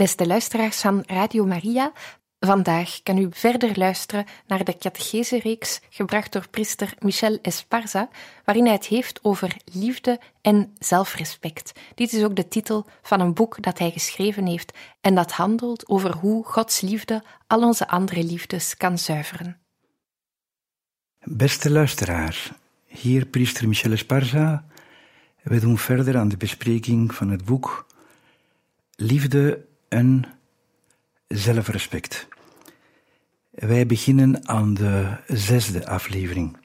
Beste luisteraars van Radio Maria, vandaag kan u verder luisteren naar de catechese-reeks gebracht door priester Michel Esparza, waarin hij het heeft over liefde en zelfrespect. Dit is ook de titel van een boek dat hij geschreven heeft en dat handelt over hoe Gods liefde al onze andere liefdes kan zuiveren. Beste luisteraars, hier priester Michel Esparza. We doen verder aan de bespreking van het boek Liefde en zelfrespect. Wij beginnen aan de zesde aflevering.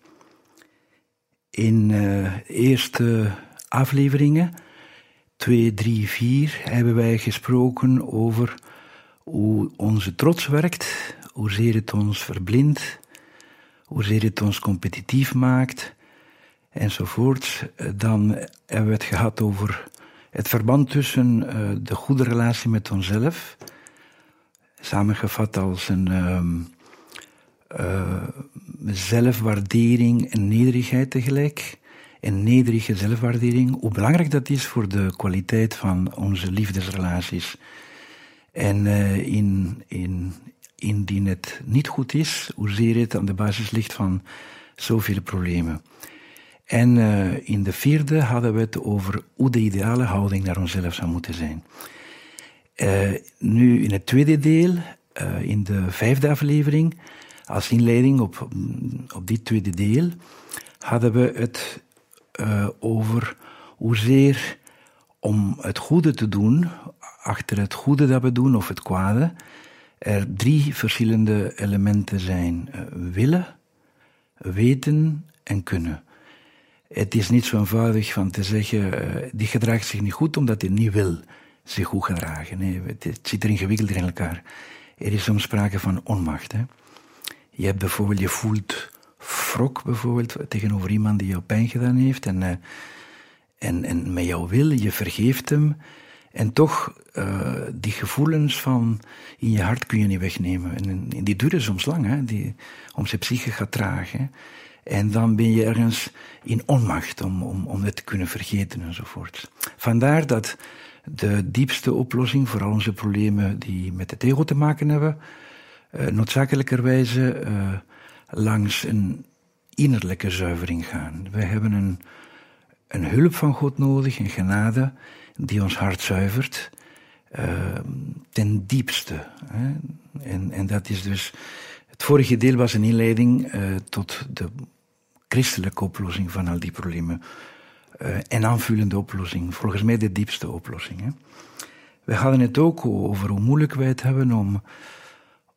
In uh, eerste afleveringen, 2, 3, 4, hebben wij gesproken over hoe onze trots werkt, hoezeer het ons verblindt, hoezeer het ons competitief maakt, enzovoort. Dan hebben we het gehad over het verband tussen uh, de goede relatie met onszelf, samengevat als een um, uh, zelfwaardering en nederigheid tegelijk. En nederige zelfwaardering, hoe belangrijk dat is voor de kwaliteit van onze liefdesrelaties. En uh, in, in, indien het niet goed is, hoezeer het aan de basis ligt van zoveel problemen. En uh, in de vierde hadden we het over hoe de ideale houding naar onszelf zou moeten zijn. Uh, nu in het tweede deel, uh, in de vijfde aflevering, als inleiding op, op dit tweede deel, hadden we het over hoezeer om het goede te doen, achter het goede dat we doen of het kwade, er drie verschillende elementen zijn: willen, weten en kunnen. Het is niet zo eenvoudig van te zeggen, uh, die gedraagt zich niet goed omdat hij niet wil zich goed gedragen. Nee, het, zit er ingewikkelder in elkaar. Er is soms sprake van onmacht. Hè. Je hebt bijvoorbeeld, je voelt wrok bijvoorbeeld tegenover iemand die jou pijn gedaan heeft en, uh, en, en met jouw wil, je vergeeft hem. En toch, uh, die gevoelens van in je hart kun je niet wegnemen. En, en die duren soms lang, hè, die om zijn psyche gaat tragen. En dan ben je ergens in onmacht om, om, om het te kunnen vergeten enzovoort. Vandaar dat de diepste oplossing voor al onze problemen die met het ego te maken hebben, uh, noodzakelijkerwijze uh, langs een innerlijke zuivering gaan. We hebben een, een hulp van God nodig, een genade, die ons hart zuivert, uh, ten diepste. Hè? En, en dat is dus. Het vorige deel was een inleiding tot de christelijke oplossing van al die problemen. Uh, en aanvullende oplossing, volgens mij de diepste oplossing. Hè. We hadden het ook over hoe moeilijk wij het hebben om,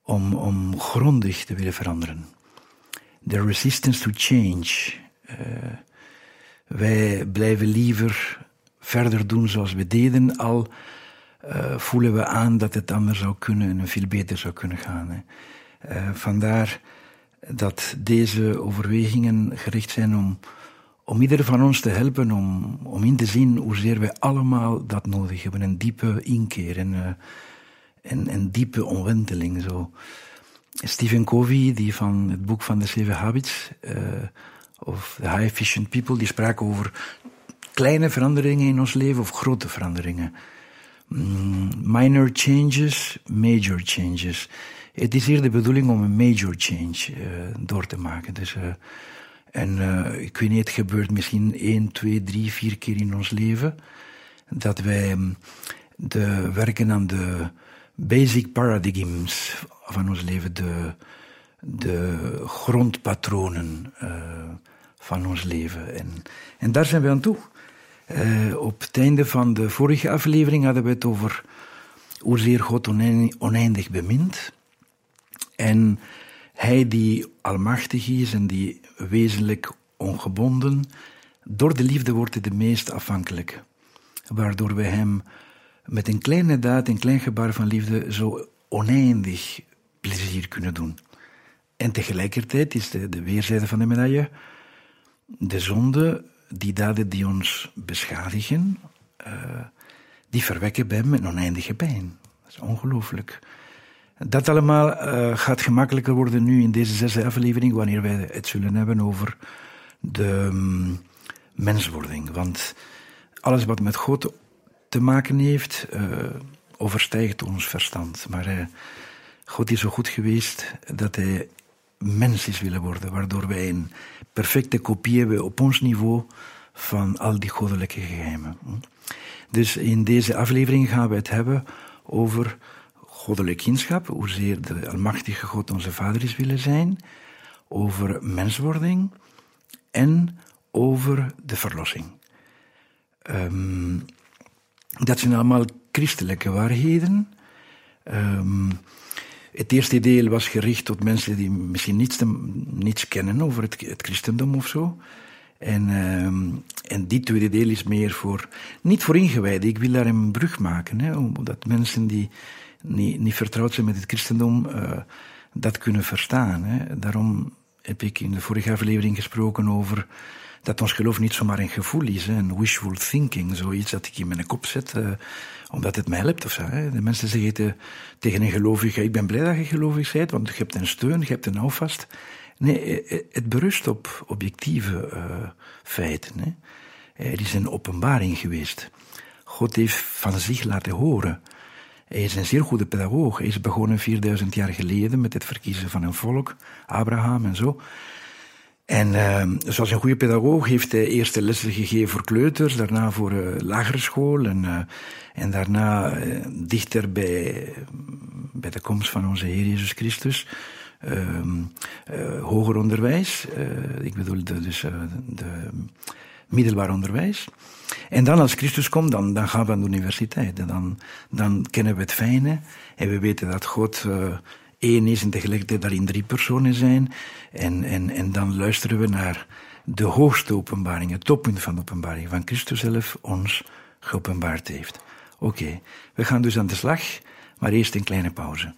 om, om grondig te willen veranderen. The resistance to change. Uh, wij blijven liever verder doen zoals we deden, al uh, voelen we aan dat het anders zou kunnen en veel beter zou kunnen gaan. Hè. vandaar dat deze overwegingen gericht zijn om, om ieder van ons te helpen om, om in te zien hoezeer wij allemaal dat nodig hebben. Een diepe inkeer en, uh, en, en diepe omwenteling. Zo. Stephen Covey, die van het boek van de Seven Habits, uh, of The High Efficient People, die sprak over kleine veranderingen in ons leven of grote veranderingen. Mm, minor changes, major changes. Het is hier de bedoeling om een major change uh, door te maken. Dus, uh, en uh, ik weet niet, het gebeurt misschien één, twee, drie, vier keer in ons leven dat wij de werken aan de basic paradigms van ons leven, de, de grondpatronen van ons leven. En, en daar zijn we aan toe. Op het einde van de vorige aflevering hadden we het over hoezeer God oneindig bemint. En hij die almachtig is en die wezenlijk ongebonden, door de liefde wordt hij de meest afhankelijk. Waardoor we hem met een kleine daad, een klein gebaar van liefde, zo oneindig plezier kunnen doen. En tegelijkertijd is de, de weerzijde van de medaille de zonde, die daden die ons beschadigen, uh, die verwekken bij hem een oneindige pijn. Dat is ongelooflijk. Dat allemaal uh, gaat gemakkelijker worden nu in deze zesde aflevering, wanneer wij het zullen hebben over de um, menswording. Want alles wat met God te maken heeft, uh, overstijgt ons verstand. Maar uh, God is zo goed geweest dat hij mens is willen worden, waardoor wij een perfecte kopie hebben op ons niveau van al die goddelijke geheimen. Dus in deze aflevering gaan we het hebben over goddelijk kindschap, hoezeer de Almachtige God onze Vader is willen zijn, over menswording en over de verlossing. Um, dat zijn allemaal christelijke waarheden. Um, het eerste deel was gericht tot mensen die misschien niets, niets kennen over het, het christendom of zo. En, uh, en dit tweede deel is meer voor, niet voor ingewijden, ik wil daar een brug maken, hè, omdat mensen die niet, niet vertrouwd zijn met het christendom, uh, dat kunnen verstaan. Hè. Daarom heb ik in de vorige aflevering gesproken over dat ons geloof niet zomaar een gevoel is, een wishful thinking, zoiets dat ik in mijn kop zet, uh, omdat het mij helpt of zo. Hè. De mensen zeggen te, tegen een gelovige, ik ben blij dat je gelovig bent, want je hebt een steun, je hebt een houvast. Nee, eh, eh, het berust op objectieve feiten. Hè. Er is een openbaring geweest. God heeft van zich laten horen. Hij is een zeer goede pedagoog. Hij is begonnen 4000 jaar geleden met het verkiezen van een volk, Abraham en zo. En uh, zoals een goede pedagoog heeft hij eerst lessen gegeven voor kleuters, daarna voor uh, lagere school en, uh, en daarna dichter bij, bij de komst van onze Heer Jezus Christus. Ehm, hoger onderwijs, ik bedoel de, dus de middelbaar onderwijs. En dan als Christus komt, dan, dan gaan we aan de universiteit. En dan, dan kennen we het fijne en we weten dat God één is en tegelijkertijd daarin drie personen zijn. En, en, en dan luisteren we naar de hoogste openbaring, het toppunt van de openbaring, van Christus zelf ons geopenbaard heeft. Oké, we gaan dus aan de slag, maar eerst een kleine pauze.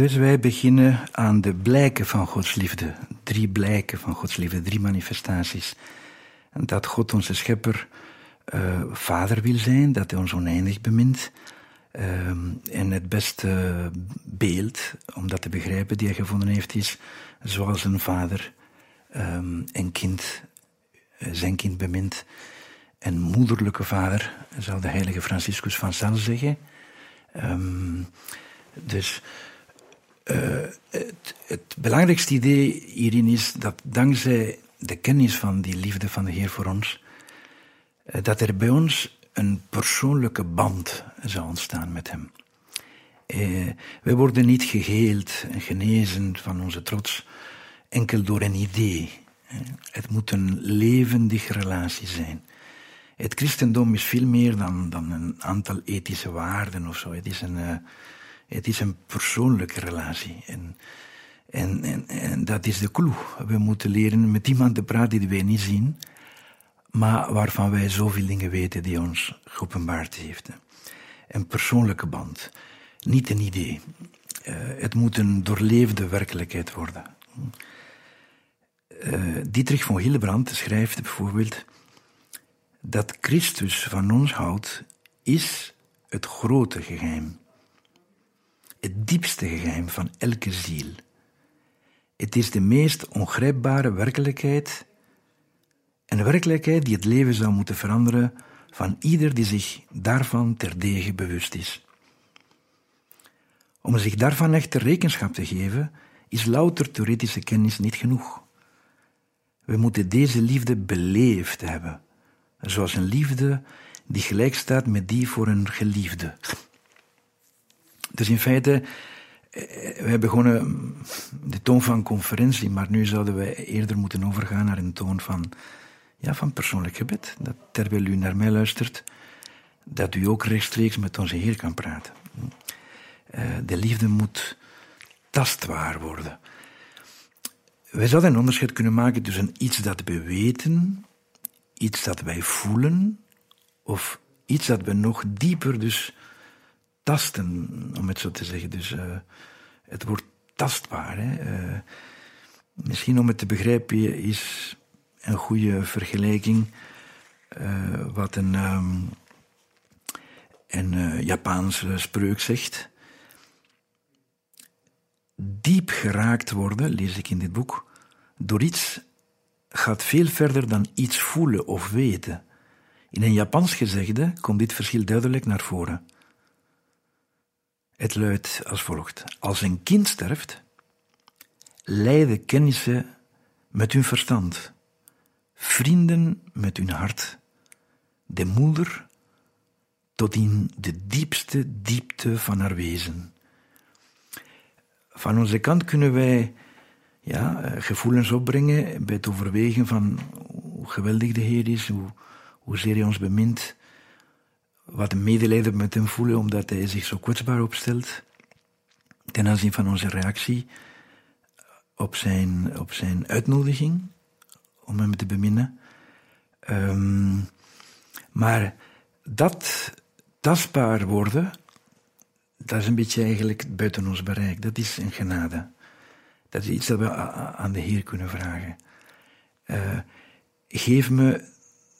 Dus wij beginnen aan de blijken van Gods liefde. Drie blijken van Gods liefde, drie manifestaties. Dat God onze schepper uh, vader wil zijn, dat hij ons oneindig bemint. Uh, en het beste beeld om dat te begrijpen die hij gevonden heeft is zoals een vader um, een kind, uh, zijn kind bemint. Een moederlijke vader, zou de heilige Franciscus van Sales zeggen. Um, dus uh, het, het, belangrijkste idee hierin is dat dankzij de kennis van die liefde van de Heer voor ons, uh, dat er bij ons een persoonlijke band zou ontstaan met Hem. Uh, wij worden niet geheeld en genezen van onze trots enkel door een idee. Het moet een levendige relatie zijn. Het christendom is veel meer dan, dan een aantal ethische waarden of zo. Het is een, het is een persoonlijke relatie. En, en, en, en, dat is de clue. We moeten leren met iemand te praten die wij niet zien, maar waarvan wij zoveel dingen weten die ons geopenbaard heeft. Een persoonlijke band, niet een idee. Uh, het moet een doorleefde werkelijkheid worden. Uh, Dietrich von Hillebrand schrijft bijvoorbeeld dat Christus van ons houdt, is het grote geheim. Het diepste geheim van elke ziel. Het is de meest ongrijpbare werkelijkheid. Een werkelijkheid die het leven zou moeten veranderen van ieder die zich daarvan terdege bewust is. Om zich daarvan echter rekenschap te geven, is louter theoretische kennis niet genoeg. We moeten deze liefde beleefd hebben zoals een liefde die gelijk staat met die voor een geliefde. Dus in feite, eh, we hebben gewoon de toon van conferentie, maar nu zouden we eerder moeten overgaan naar een toon van, ja, van persoonlijk gebed. Dat terwijl u naar mij luistert, dat u ook rechtstreeks met onze Heer kan praten. Eh, de liefde moet tastbaar worden. Wij zouden een onderscheid kunnen maken tussen iets dat we weten iets dat wij voelen, of iets dat we nog dieper dus tasten, om het zo te zeggen. Dus uh, het wordt tastbaar. Hè? Uh, misschien om het te begrijpen is een goede vergelijking uh, wat een, um, een Japaanse spreuk zegt. Diep geraakt worden, lees ik in dit boek, door iets gaat veel verder dan iets voelen of weten. In een Japans gezegde komt dit verschil duidelijk naar voren. Het luidt als volgt: Als een kind sterft, lijden kennissen met hun verstand, vrienden met hun hart, de moeder tot in de diepste diepte van haar wezen. Van onze kant kunnen wij ja, eh, gevoelens opbrengen bij het overwegen van hoe geweldig de Heer is, hoe, hoezeer hij ons bemint, wat medelijden met hem voelen omdat hij zich zo kwetsbaar opstelt ten aanzien van onze reactie op zijn, op zijn uitnodiging om hem te beminnen. Um, maar dat tastbaar worden, dat is een beetje eigenlijk buiten ons bereik. Dat is een genade. Dat is iets dat we aan de Heer kunnen vragen. Uh, geef me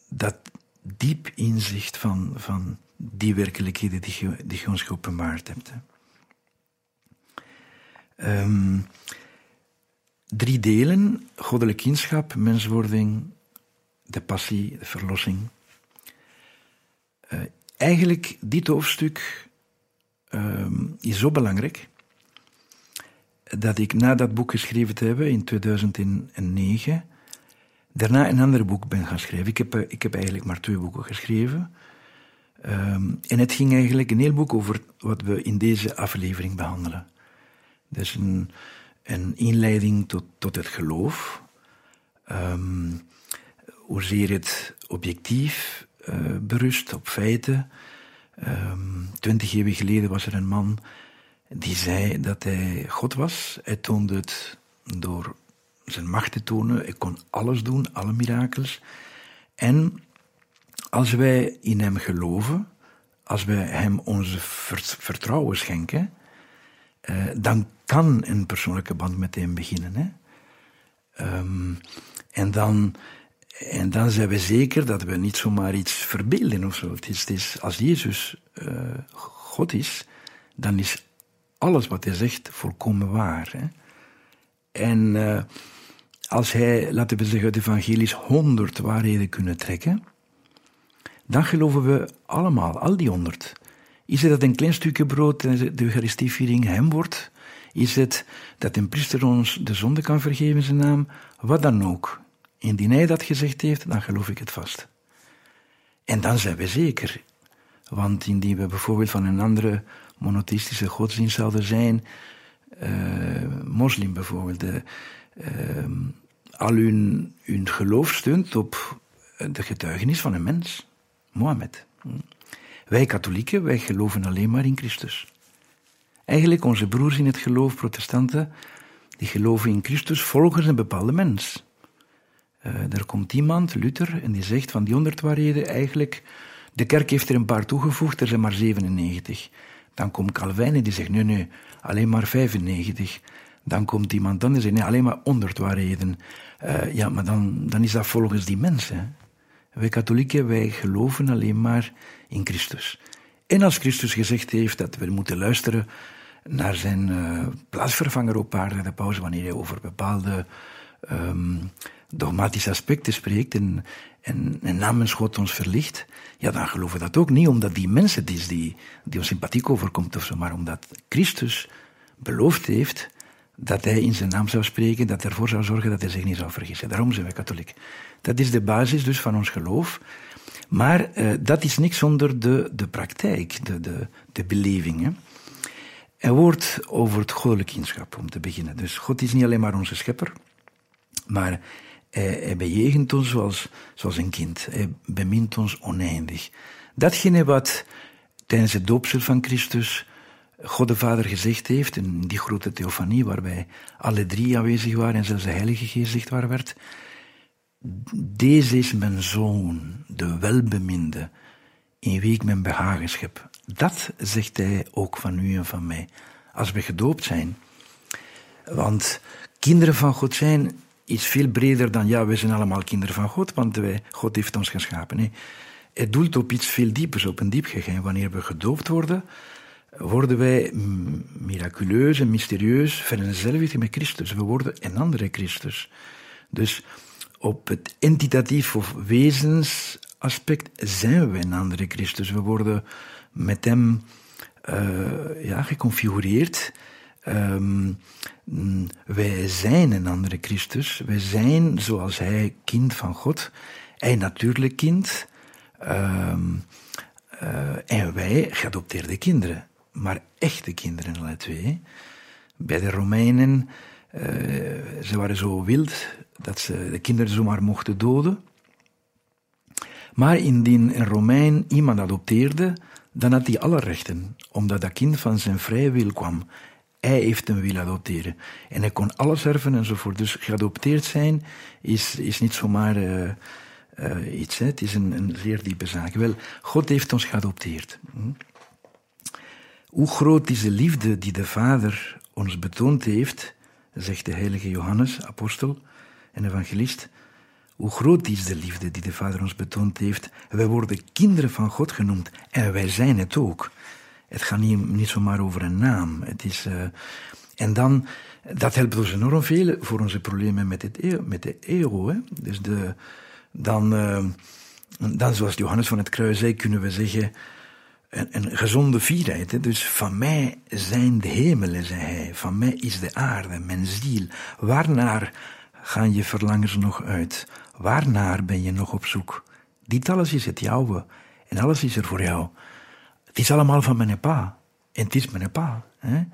dat diep inzicht van, van die werkelijkheden die je, die je ons geopenbaard hebt. Um, drie delen: goddelijk kindschap, menswording, de passie, de verlossing. Uh, eigenlijk, dit hoofdstuk um, is zo belangrijk dat ik na dat boek geschreven te hebben in 2009, daarna een ander boek ben gaan schrijven. Ik heb, ik heb eigenlijk maar twee boeken geschreven. Um, en het ging eigenlijk een heel boek over wat we in deze aflevering behandelen. Dus een, een inleiding tot, tot het geloof. Um, hoezeer het objectief uh, berust op feiten. Um, twintig jaar geleden was er een man die zei dat hij God was. Hij toonde het door zijn macht te tonen. Hij kon alles doen, alle mirakels. En als wij in hem geloven, als wij hem onze vertrouwen schenken, uh, dan kan een persoonlijke band meteen beginnen. Hè? Um, en, dan, en dan zijn we zeker dat we niet zomaar iets verbeelden of zo. Het is, als Jezus uh, God is, dan is alles wat hij zegt volkomen waar. Hè? En uh, als hij, laten we zeggen, uit de evangelies honderd waarheden kunnen trekken, dan geloven we allemaal, al die honderd. Is het dat een klein stukje brood de Eucharistieviering hem wordt? Is het dat een priester ons de zonde kan vergeven in zijn naam? Wat dan ook. Indien hij dat gezegd heeft, dan geloof ik het vast. En dan zijn we zeker. Want indien we bijvoorbeeld van een andere monotheïstische godsdienst zouden zijn, uh, moslim bijvoorbeeld, uh, uh, al hun, geloof steunt op de getuigenis van een mens, Mohammed. Wij katholieken, wij geloven alleen maar in Christus. Eigenlijk onze broers in het geloof, protestanten, die geloven in Christus volgens een bepaalde mens. Uh, er komt iemand, Luther, en die zegt van die honderd waarheden eigenlijk, de kerk heeft er een paar toegevoegd, er zijn maar 97. Dan komt Calvijn en die zegt, nee, nee, alleen maar 95. Dan komt iemand anders zegt, nee, alleen maar 100 waarheden. Uh, ja, maar dan, dan is dat volgens die mensen. Wij katholieken, wij geloven alleen maar in Christus. En als Christus gezegd heeft dat we moeten luisteren naar zijn uh, plaatsvervanger op aarde, de paus, wanneer hij over bepaalde um, dogmatische aspecten spreekt en, en, en, namens God ons verlicht, ja, dan geloven we dat ook niet omdat die mens het is die, die ons sympathiek overkomt of zo, maar omdat Christus beloofd heeft dat hij in zijn naam zou spreken, dat ervoor zou zorgen dat hij zich niet zou vergissen. Daarom zijn we katholiek. Dat is de basis dus van ons geloof. Maar uh, dat is niks zonder de, de praktijk, de, de, de beleving. Hè. Er wordt over het goddelijk kindschap, om te beginnen. Dus God is niet alleen maar onze schepper, maar hij, hij bejegent ons zoals, zoals een kind. Hij bemint ons oneindig. Datgene wat tijdens het doopsel van Christus God de Vader gezegd heeft, in die grote theofanie waarbij alle drie aanwezig waren en zelfs de Heilige Geest zichtbaar werd, deze is mijn zoon, de welbeminde, in wie ik mijn behagen schep. Dat zegt hij ook van u en van mij, als we gedoopt zijn. Want kinderen van God zijn is veel breder dan, ja, we zijn allemaal kinderen van God, want wij, God heeft ons geschapen. Nee, het doelt op iets veel diepers, op een diep gegeven. Wanneer we gedoopt worden, worden wij miraculeus en mysterieus vereenzelvigd met Christus. We worden een andere Christus. Dus op het entitatief of wezensaspect zijn we een andere Christus. We worden met hem uh, ja, geconfigureerd. Um, wij zijn een andere Christus. Wij zijn zoals hij kind van God. Hij natuurlijk kind. Um, en wij geadopteerde kinderen. Maar echte kinderen, alle twee. Bij de Romeinen, uh, ze waren zo wild dat ze de kinderen zomaar mochten doden. Maar indien een Romein iemand adopteerde, dan had hij alle rechten, omdat dat kind van zijn vrije wil kwam. Hij heeft hem willen adopteren. En hij kon alles erven enzovoort. Dus geadopteerd zijn is, is niet zomaar uh, iets. Hè. Het is een, een, zeer diepe zaak. Wel, God heeft ons geadopteerd. Hm? Hoe groot is de liefde die de Vader ons betoond heeft, zegt de heilige Johannes, apostel en evangelist. Hoe groot is de liefde die de Vader ons betoond heeft. Wij worden kinderen van God genoemd en wij zijn het ook. Het gaat niet, niet zomaar over een naam. Het is, uh, en dan, dat helpt ons enorm veel voor onze problemen met, het, e-, met de ego. Hè? Dus de, dan, uh, dan, zoals Johannes van het Kruis zei, kunnen we zeggen, een, een gezonde vierheid. Hè? Dus van mij zijn de hemelen, zei hij. Van mij is de aarde, mijn ziel. Waarnaar gaan je verlangens nog uit? Waarnaar ben je nog op zoek? Dit alles is het jouwe. En alles is er voor jou. Het is allemaal van mijn pa. En het is mijn pa. Hè?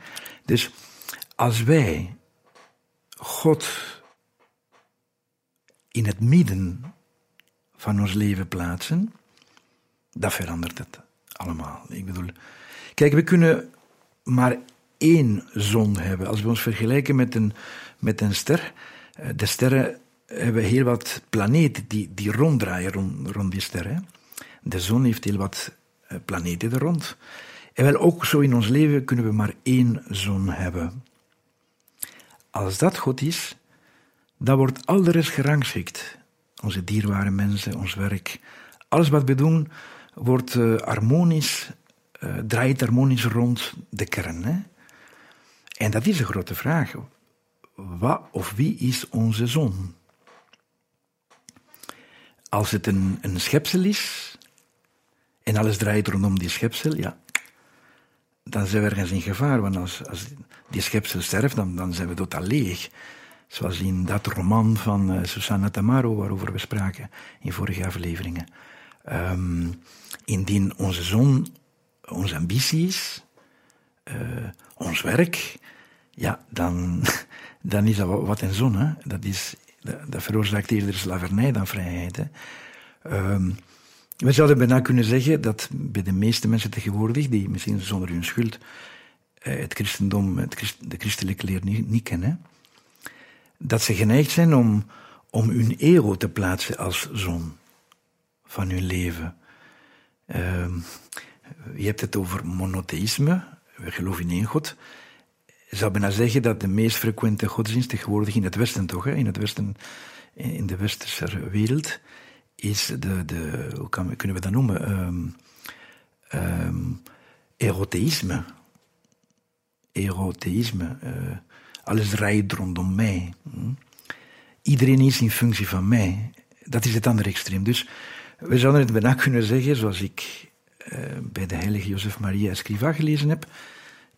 Dus als wij God in het midden van ons leven plaatsen, dat verandert het allemaal. Ik bedoel, kijk, we kunnen maar één zon hebben. Als we ons vergelijken met een, met een ster, eh, de sterren hebben heel wat planeten die, die ronddraaien rond, rond die sterren. De zon heeft heel wat eh, planeten er rond. En wel ook zo in ons leven kunnen we maar één zon hebben. Als dat God is, dan wordt al de rest gerangschikt. Onze dierbare mensen, ons werk, alles wat we doen, wordt uh, harmonisch, uh, draait harmonisch rond de kern. Hè? En dat is een grote vraag. Wat of wie is onze zon? Als het een, een schepsel is, en alles draait rondom die schepsel, ja, dan zijn we ergens in gevaar. Want als, als die schepsel sterft, dan, dan zijn we totaal leeg. Zoals in dat roman van uh, Susanna Tamaro, waarover we spraken in vorige afleveringen. Um, indien onze zon onze ambitie is, uh, ons werk, ja, dan, dan is dat wat een zon. Hè? Dat, is, dat, dat veroorzaakt eerder slavernij dan vrijheid. Hè? Um, we zouden bijna kunnen zeggen dat bij de meeste mensen tegenwoordig, die misschien zonder hun schuld eh, het christendom, het christ, de christelijke leer niet, niet, kennen, dat ze geneigd zijn om, om hun ego te plaatsen als zon van hun leven. Uh, je hebt het over monotheïsme, we geloven in één God. Ik zou bijna zeggen dat de meest frequente godsdienst tegenwoordig in het Westen toch, hè, in, het Westen, in de westerse wereld, is de, de hoe kunnen we dat noemen? Um, um, erotheïsme. Erotheïsme. Uh, alles draait rondom mij. Hm? Iedereen is in functie van mij. Dat is het andere extreem. Dus we zouden het bijna kunnen zeggen, zoals ik uh, bij de heilige Jozef Maria Escriva gelezen heb.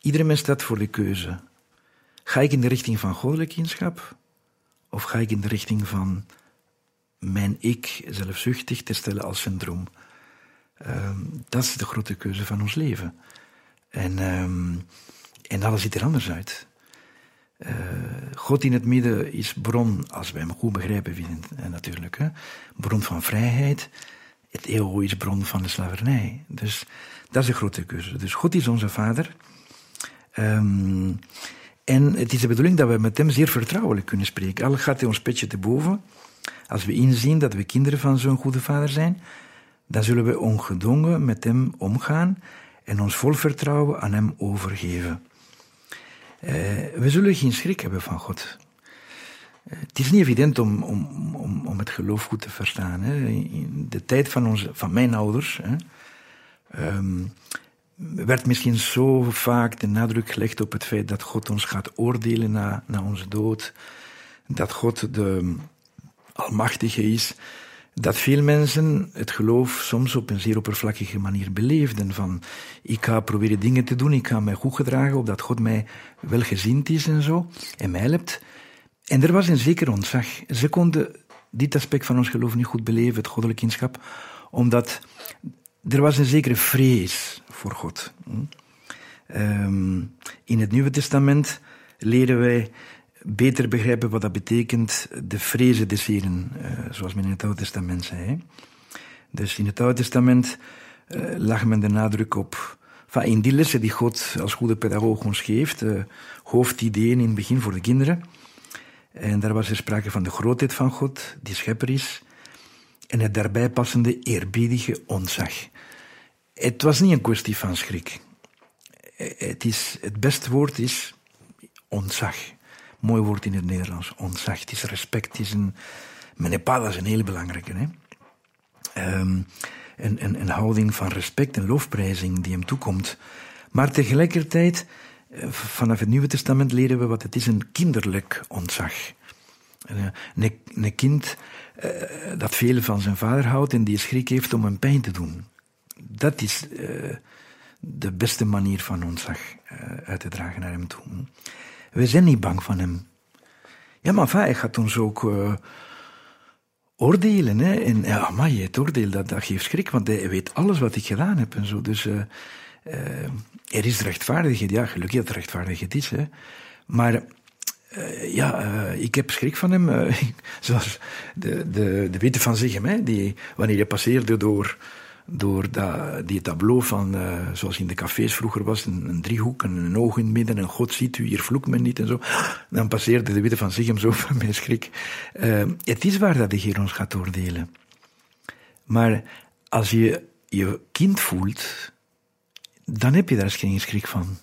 Iedere mens staat voor de keuze. Ga ik in de richting van goddelijk kinschap? Of ga ik in de richting van mijn ik zelfzuchtig te stellen als syndroom. Um, dat is de grote keuze van ons leven. En, um, en alles ziet er anders uit. Uh, God in het midden is bron, als wij hem goed begrijpen, vinden, uh, natuurlijk. Hè? Bron van vrijheid. Het ego is bron van de slavernij. Dus dat is de grote keuze. Dus God is onze vader. Um, en het is de bedoeling dat we met hem zeer vertrouwelijk kunnen spreken. Al gaat hij ons petje te boven. Als we inzien dat we kinderen van zo'n goede vader zijn, dan zullen we ongedwongen met hem omgaan en ons vol vertrouwen aan hem overgeven. Uh, we zullen geen schrik hebben van God. Uh, het is niet evident om, om, om, om het geloof goed te verstaan. Hè. In de tijd van, onze, van mijn ouders hè, um, werd misschien zo vaak de nadruk gelegd op het feit dat God ons gaat oordelen na, na onze dood. Dat God de, Almachtige is, dat veel mensen het geloof soms op een zeer oppervlakkige manier beleefden. Van, ik ga proberen dingen te doen, ik ga mij goed gedragen, opdat God mij welgezind is en zo, en mij helpt. En er was een zeker ontzag. Ze konden dit aspect van ons geloof niet goed beleven, het goddelijk kindschap, omdat er was een zekere vrees voor God. Um, in het Nieuwe Testament leren wij beter begrijpen wat dat betekent, de vrezen des Heren, uh, zoals men in het Oude Testament zei. Dus in het Oude Testament uh, lag men de nadruk op, van in die lessen die God als goede pedagoog ons geeft, uh, hoofdideeën in het begin voor de kinderen. En daar was er sprake van de grootheid van God, die schepper is, en het daarbij passende eerbiedige ontzag. Het was niet een kwestie van schrik. Het, is, het beste woord is ontzag mooi woord in het Nederlands. Ontzag, is respect, is een... Is een hele belangrijke. Hè? Um, een, houding van respect en lofprijzing die hem toekomt. Maar tegelijkertijd, eh, vanaf het Nieuwe Testament leren we wat het is, een kinderlijk ontzag. Een, een kind uh, dat veel van zijn vader houdt en die schrik heeft om hem pijn te doen. Dat is de beste manier van ontzag uit te dragen naar hem toe. We zijn niet bang van hem. Ja, maar hij gaat ons ook uh, oordelen. Hè? En ja, maar het oordeel, dat, dat geeft schrik, want hij weet alles wat ik gedaan heb en zo. Dus uh, er is rechtvaardigheid. Ja, gelukkig dat rechtvaardigheid is. Hè? Maar ja, ik heb schrik van hem. zoals de, de, de witte van Zichem, hè? Die, wanneer je passeerde door door dat, die tableau van, uh, zoals in de cafés vroeger was, een, een, driehoek en een oog in het midden en God ziet u, hier vloekt men niet en zo. Dan passeerde de witte van Zichem zo van mijn schrik. Uh, het is waar dat de Heer ons gaat oordelen. Maar als je je kind voelt, dan heb je daar geen schrik van.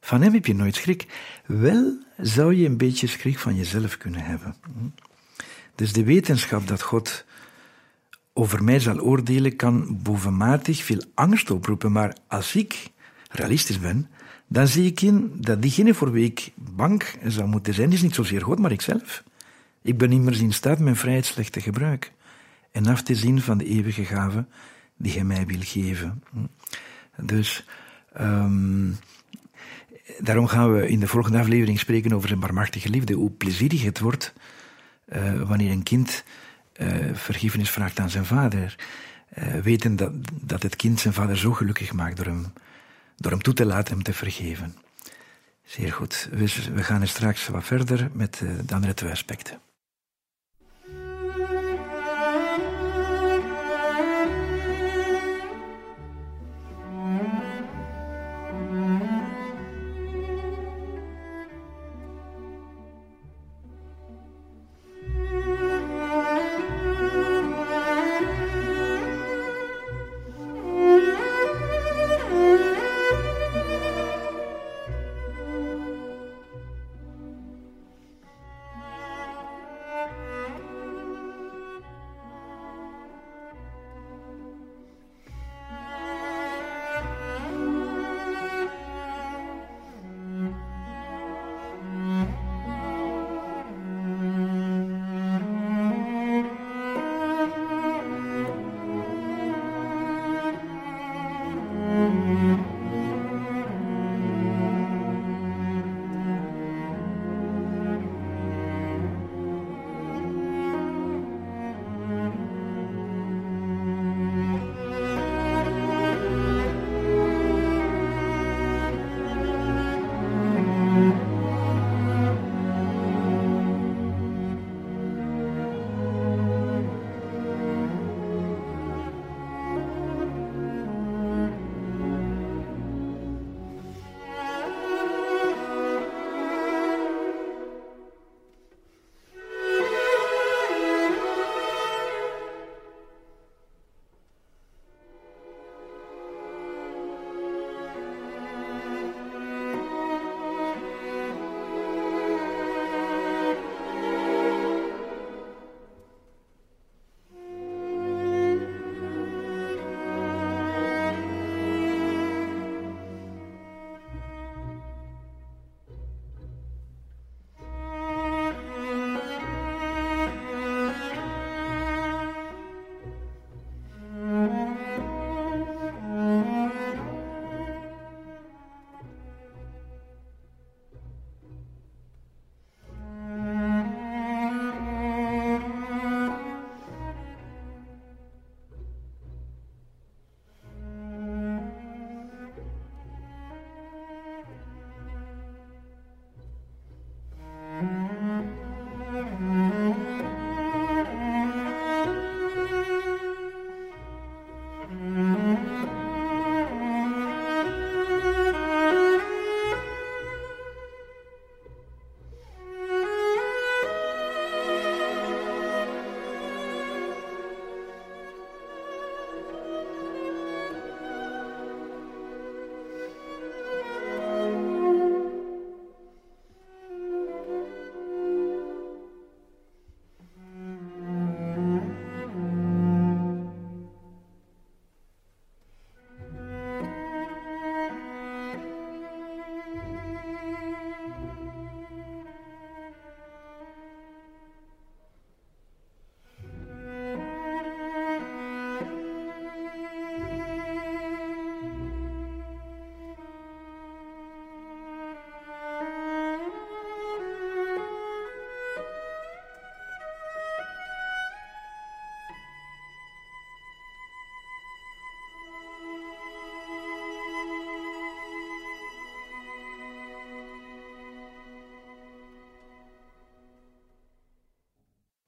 Van hem heb je nooit schrik. Wel zou je een beetje schrik van jezelf kunnen hebben. Dus de wetenschap dat God over mij zal oordelen, kan bovenmatig veel angst oproepen. Maar als ik realistisch ben, dan zie ik in dat diegene voor wie ik bang zou moeten zijn, is niet zozeer God, maar ikzelf. Ik ben meer in staat mijn vrijheid slecht te gebruiken en af te zien van de eeuwige gave die hij mij wil geven. Dus um, daarom gaan we in de volgende aflevering spreken over zijn barmachtige liefde, hoe plezierig het wordt uh, wanneer een kind vergiffenis vraagt aan zijn vader. Uh, weten dat, dat het kind zijn vader zo gelukkig maakt door hem, door hem toe te laten hem te vergeven. Zeer goed. We, gaan er straks wat verder met de andere twee aspecten.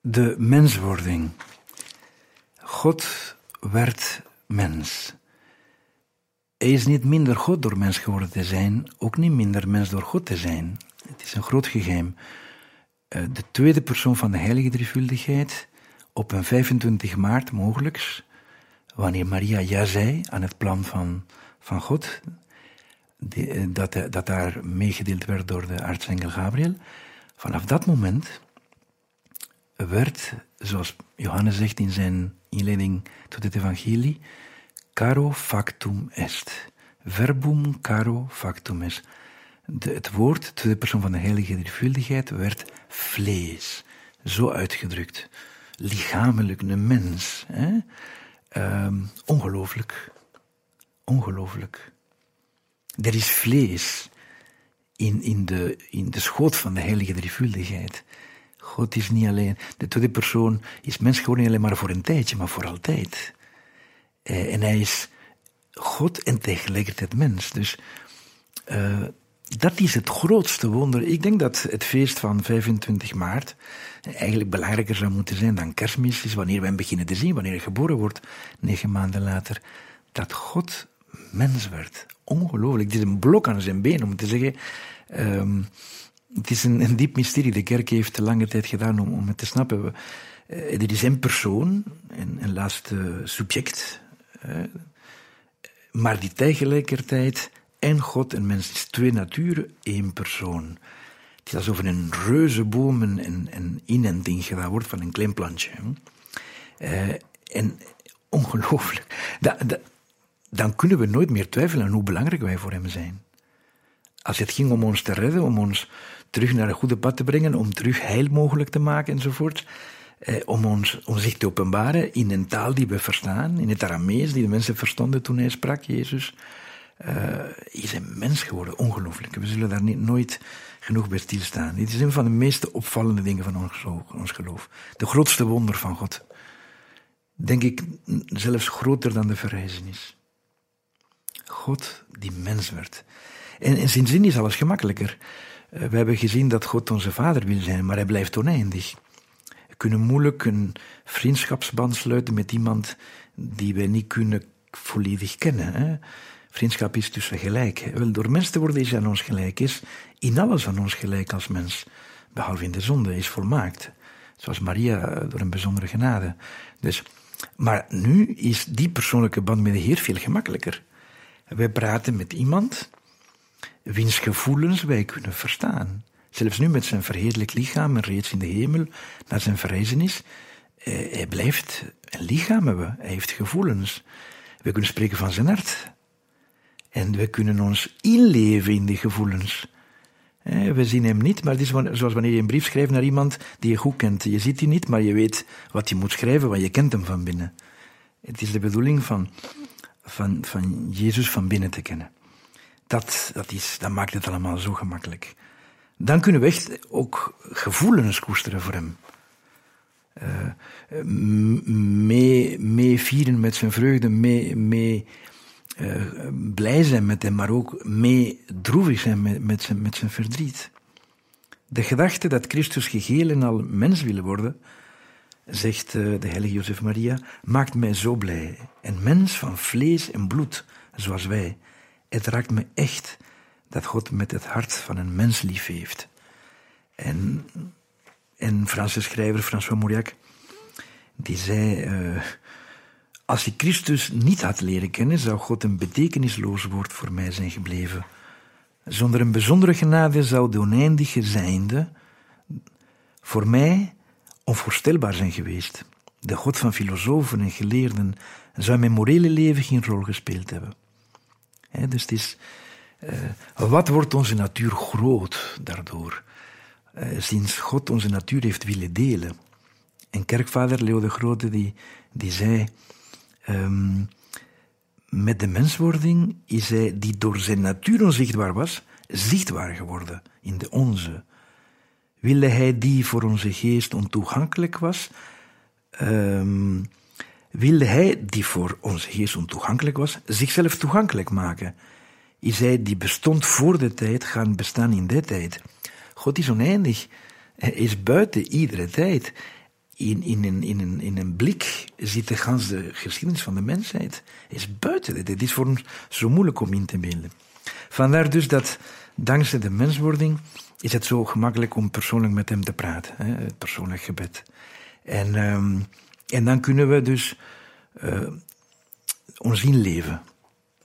De menswording. God werd mens. Hij is niet minder God door mens geworden te zijn, ook niet minder mens door God te zijn. Het is een groot geheim. Eh, de tweede persoon van de heilige drievuldigheid, op een 25 maart mogelijks, wanneer Maria ja zei aan het plan van, van God, die, dat, dat daar meegedeeld werd door de artsengel Gabriel. Vanaf dat moment werd, zoals Johannes zegt in zijn inleiding tot het evangelie, caro factum est. Verbum caro factum est. Het woord, de persoon van de heilige drievuldigheid, werd vlees. Zo uitgedrukt. Lichamelijk, een mens. Hè? Ehm, ongelooflijk. Ongelooflijk. Er is vlees in, in, de, in de schoot van de heilige drievuldigheid. God is niet alleen, de tweede persoon is mens geworden niet alleen maar voor een tijdje, maar voor altijd. Eh, en hij is God en tegelijkertijd mens. Dus uh, dat is het grootste wonder. Ik denk dat het feest van 25 maart eigenlijk belangrijker zou moeten zijn dan kerstmis, is wanneer wij beginnen te zien, wanneer hij geboren wordt, negen maanden later, dat God mens werd. Ongelooflijk. Het is een blok aan zijn been om te zeggen. Um, het is een, een, diep mysterie. De kerk heeft te lange tijd gedaan om, om het te snappen. Uh, er is een persoon, een, een laatste subject, maar die tegelijkertijd en God en mens is twee naturen, één persoon. Het is alsof een reuze boom een, een inenting gedaan wordt van een klein plantje. Uh, en ongelooflijk. Da, da, dan kunnen we nooit meer twijfelen aan hoe belangrijk wij voor hem zijn. Als het ging om ons te redden, om ons terug naar het goede pad te brengen, om terug heil mogelijk te maken enzovoort, eh, om, ons, om zich te openbaren in een taal die we verstaan, in het Aramees die de mensen verstonden toen hij sprak, Jezus, uh, is een mens geworden. Ongelooflijk. We zullen daar niet, nooit genoeg bij stilstaan. Dit is een van de meest opvallende dingen van ons, ons geloof. De grootste wonder van God. Denk ik zelfs groter dan de verrijzenis. God die mens werd. En, en sindsdien is alles gemakkelijker. Uh, we hebben gezien dat God onze vader wil zijn, maar hij blijft oneindig. We kunnen moeilijk een vriendschapsband sluiten met iemand die wij niet kunnen volledig kennen. Vriendschap is tussen gelijk. Wel, door mens te worden is aan ons gelijk. Is in alles aan ons gelijk als mens. Behalve in de zonde is volmaakt. Zoals Maria eh, door een bijzondere genade. Dus, maar nu is die persoonlijke band met de Heer veel gemakkelijker. Wij praten met iemand wiens gevoelens wij kunnen verstaan. Zelfs nu met zijn verheerlijk lichaam en reeds in de hemel, na zijn verrijzenis, eh, hij blijft een lichaam hebben. Hij heeft gevoelens. We kunnen spreken van zijn hart. En we kunnen ons inleven in die gevoelens. We zien hem niet, maar het is zoals wanneer je een brief schrijft naar iemand die je goed kent. Je ziet hij niet, maar je weet wat je moet schrijven, want je kent hem van binnen. Het is de bedoeling van, van, van Jezus van binnen te kennen. Dat, dat, is, dat maakt het allemaal zo gemakkelijk. Dan kunnen we echt ook gevoelens koesteren voor hem. Uh, mee, vieren met zijn vreugde, mee, mee uh, blij zijn met hem, maar ook mee droevig zijn met, met, zijn, met zijn verdriet. De gedachte dat Christus geheel en al mens wil worden, zegt uh, de heilige Jozef Maria, maakt mij zo blij. Een mens van vlees en bloed, zoals wij. Het raakt me echt dat God met het hart van een mens lief heeft. En, en Franse schrijver François Mauriac, die zei... Uh, als ik Christus niet had leren kennen, zou God een betekenisloos woord voor mij zijn gebleven. Zonder een bijzondere genade zou de oneindige zijnde voor mij onvoorstelbaar zijn geweest. De God van filosofen en geleerden zou mijn morele leven geen rol gespeeld hebben. Dus het is, uh, wat wordt onze natuur groot daardoor? Uh, sinds God onze natuur heeft willen delen. En kerkvader Leo de Grote die, die zei, Um, met de menswording is hij, die door zijn natuur onzichtbaar was, zichtbaar geworden in de onze. Wilde hij die voor onze geest ontoegankelijk was, um, wilde hij die voor onze geest ontoegankelijk was, zichzelf toegankelijk maken. Is hij die bestond voor de tijd gaan bestaan in de tijd. God is oneindig. Hij is buiten iedere tijd in, in, een, in, een, in een blik zit de ganse geschiedenis van de mensheid. is buiten. Dit is voor ons zo moeilijk om in te beelden. Vandaar dus dat dankzij de menswording is het zo gemakkelijk om persoonlijk met hem te praten. Hè, het persoonlijk gebed. En, um, en dan kunnen we dus uh, ons inleven.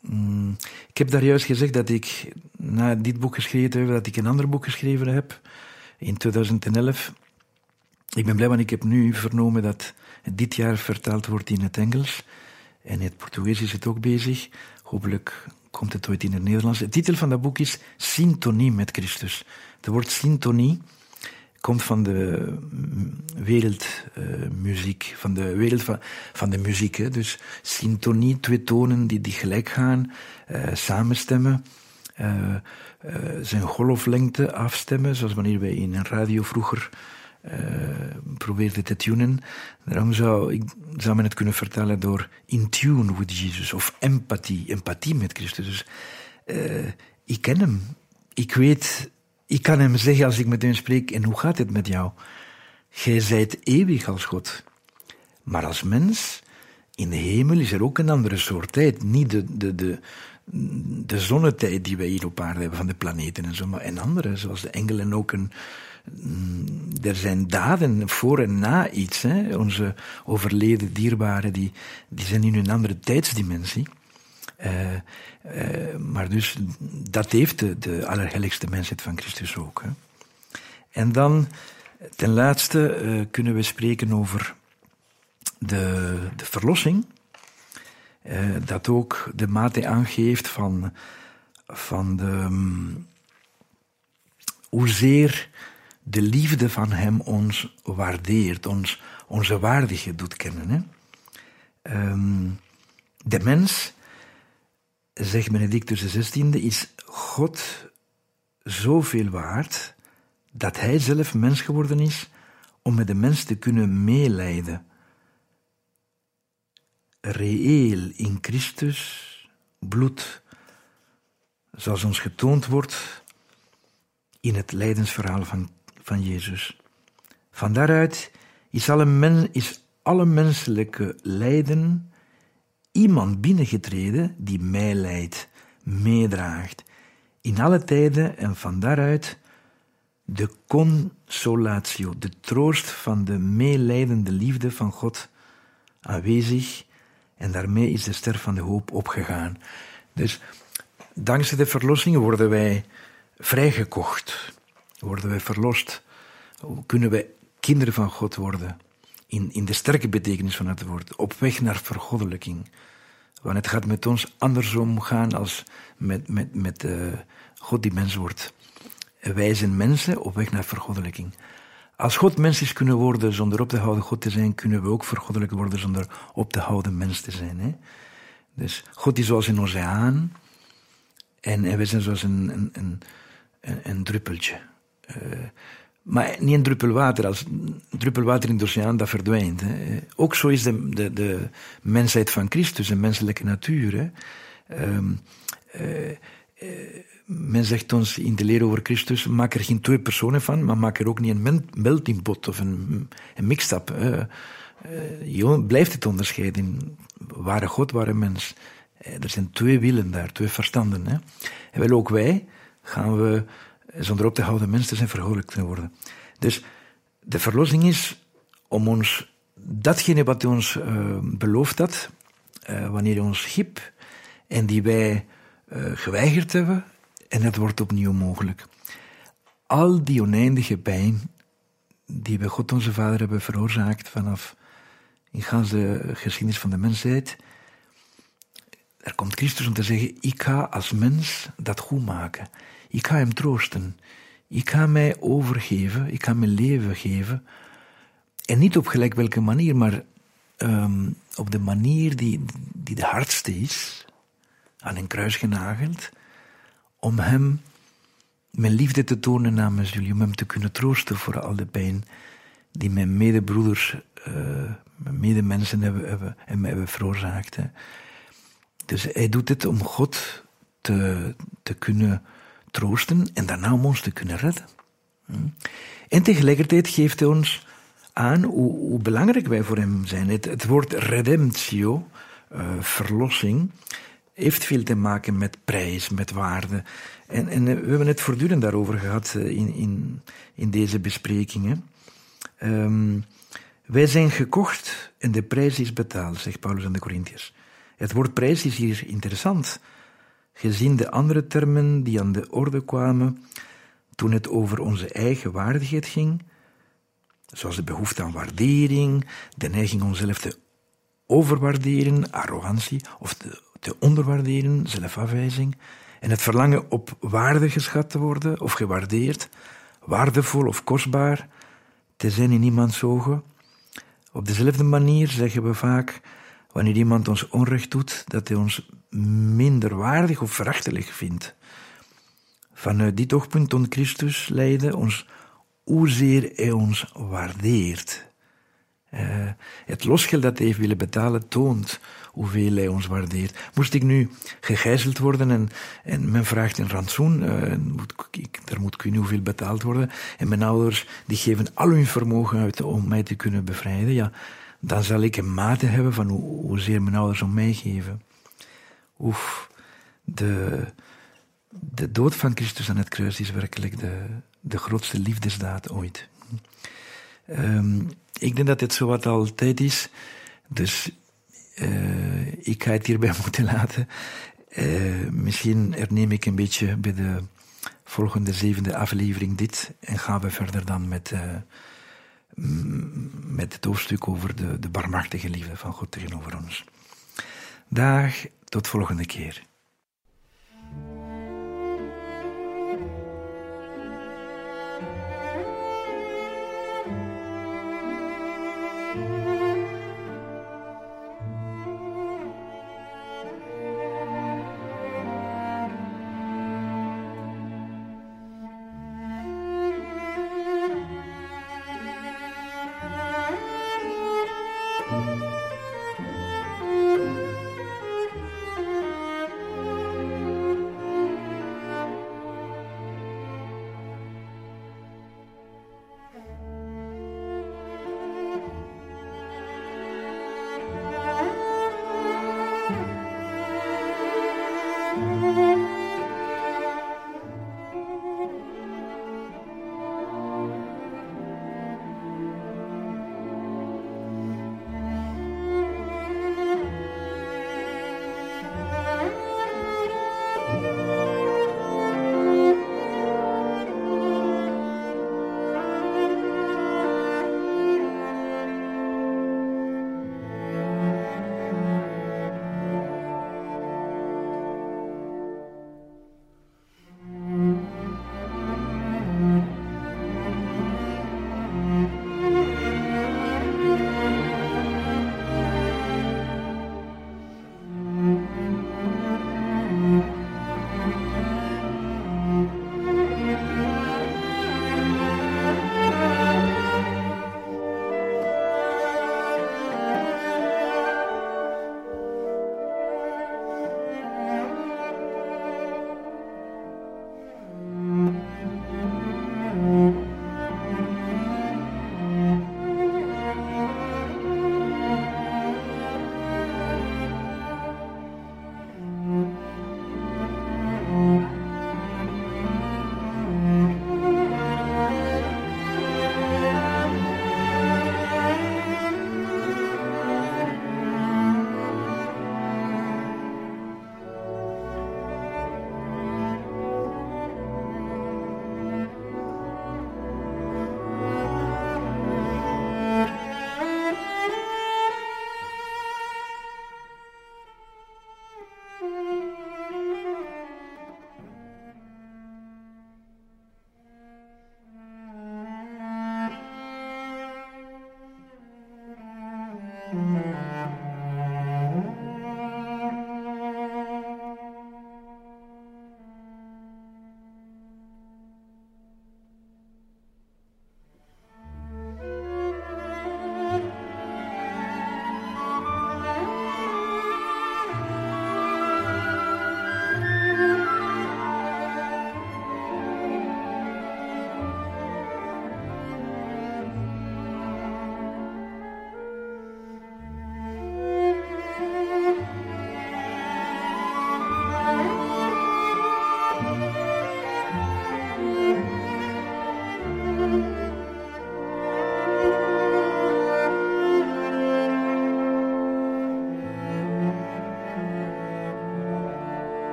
Mm, ik heb daar juist gezegd dat ik na dit boek geschreven heb, dat ik een ander boek geschreven heb in 2011. Ik ben blij, want ik heb nu vernomen dat het dit jaar vertaald wordt in het Engels. En in het Portugees is het ook bezig. Hopelijk komt het ooit in het Nederlands. De titel van dat boek is Syntonie met Christus. Het woord syntonie komt van de wereldmuziek, van de wereld van, van de muziek. Hè. Dus syntonie, twee tonen die, die gelijk gaan, uh, samenstemmen. Uh, zijn golflengte afstemmen, zoals wanneer wij in een radio vroeger probeerden te tunen. Daarom zou, ik, zou men het kunnen vertalen door in tune with Jesus, of empathie, empathie met Christus. Dus ik ken hem. Ik weet ik kan hem zeggen als ik met hem spreek, en hoe gaat het met jou? Gij zijt eeuwig als God. Maar als mens, in de hemel is er ook een andere soort tijd. Niet de, de, de, de zonnetijd die wij hier op aarde hebben van de planeten en zo, maar een andere, zoals de engelen ook een. Mm, er zijn daden voor en na iets. Hè? Onze overleden dierbaren, die, die zijn in een andere tijdsdimensie. Uh, uh, maar dus dat heeft de, de mensheid van Christus ook. En dan, ten laatste, uh, kunnen we spreken over de, de verlossing. dat ook de mate aangeeft van, van de, um, hoezeer de liefde van Hem ons waardeert, ons onze waardigheid doet kennen. Hè. Um, de mens zegt Benedictus XVI, is God zoveel waard dat hij zelf mens geworden is om met de mens te kunnen meeleiden. Reëel in Christus bloed, zoals ons getoond wordt in het lijdensverhaal van, van Jezus. Van daaruit is alle, is alle menselijke lijden iemand binnengetreden die mij leidt, meedraagt, in alle tijden en van daaruit de consolatio, de troost van de meeleidende liefde van God aanwezig. En daarmee is de ster van de hoop opgegaan. Dus dankzij de verlossing worden wij vrijgekocht, worden wij verlost, kunnen wij kinderen van God worden in, in de sterke betekenis van het woord, op weg naar vergoddelijking. Want het gaat met ons andersom gaan als met, met, met uh, God die mens wordt. Wij zijn mensen op weg naar vergoddelijking. Als God mens is kunnen worden zonder op te houden God te zijn, kunnen we ook vergoddelijk worden zonder op te houden mens te zijn. Hè? Dus God is zoals een oceaan en, en wij zijn zoals een, een, een, een druppeltje. Uh, maar niet een druppel water. Als een druppel water in de oceaan, dat verdwijnt. Ook zo is de, de, de mensheid van Christus, een menselijke natuur. Um, uh, uh, men zegt ons in de leer over Christus, maak er geen twee personen van, maar maak er ook niet een melting pot of een, mixtap. Uh, je blijft het onderscheiden. Ware God, ware mens. er zijn twee wielen daar, twee verstanden. Hè. En wel ook wij gaan we zonder op te houden mensen zijn vergoddelijkt te worden. Dus de verlossing is om ons datgene wat hij ons uh, beloofd had, uh, wanneer hij ons schip en die wij uh, geweigerd hebben, en het wordt opnieuw mogelijk. Al die oneindige pijn die we God onze Vader hebben veroorzaakt vanaf in gans de geschiedenis van de mensheid, er komt Christus om te zeggen, ik ga als mens dat goed maken. Ik ga hem troosten. Ik ga mij overgeven. Ik ga mijn leven geven. En niet op gelijk welke manier, maar um, op de manier die, die de hardste is. Aan een kruis genageld. Om hem mijn liefde te tonen namens jullie. Om hem te kunnen troosten voor al de pijn die mijn medebroeders, uh, mijn medemensen hebben, hebben, en mij hebben veroorzaakt. Dus hij doet het om God te, te kunnen troosten en daarna om ons te kunnen redden. Hm? En tegelijkertijd geeft hij ons aan hoe, belangrijk wij voor hem zijn. Het, woord redemptio, uh, verlossing, heeft veel te maken met prijs, met waarde. En, en we hebben het voortdurend daarover gehad eh, in, in, in deze besprekingen. Um, wij zijn gekocht en de prijs is betaald, zegt Paulus aan de Corinthiërs. Het woord prijs is hier interessant, gezien de andere termen die aan de orde kwamen toen het over onze eigen waardigheid ging, zoals de behoefte aan waardering, de neiging onszelf te overwaarderen, arrogantie, of te, te onderwaarderen, zelfafwijzing, en het verlangen op waarde geschat te worden of gewaardeerd, waardevol of kostbaar te zijn in iemands ogen. Op dezelfde manier zeggen we vaak, wanneer iemand ons onrecht doet, dat hij ons minder waardig of verachtelijk vindt. Vanuit dit oogpunt toont Christus lijden ons hoezeer hij ons waardeert. Uh, het losgeld dat hij heeft willen betalen toont hoeveel hij ons waardeert. Moest ik nu gegijzeld worden en, en men vraagt een rantsoen, uh, moet ik, kunnen hoeveel betaald worden, en mijn ouders die geven al hun vermogen uit om mij te kunnen bevrijden, ja, dan zal ik een mate hebben van hoe, hoezeer mijn ouders om mij geven. Oef, de, de dood van Christus aan het kruis is werkelijk de, de grootste liefdesdaad ooit. Um, ik denk dat het zo wat altijd is, dus uh, ik ga het hierbij moeten laten. Uh, misschien herneem ik een beetje bij de volgende zevende aflevering dit en gaan we verder dan met, uh, met het hoofdstuk over de, de barmachtige liefde van God tegenover ons. Dag, tot volgende keer.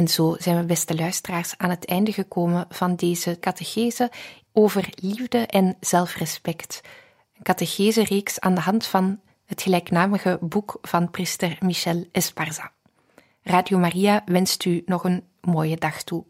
En zo zijn we, beste luisteraars, aan het einde gekomen van deze catechese over liefde en zelfrespect. Een catechese-reeks aan de hand van het gelijknamige boek van priester Michel Esparza. Radio Maria wenst u nog een mooie dag toe.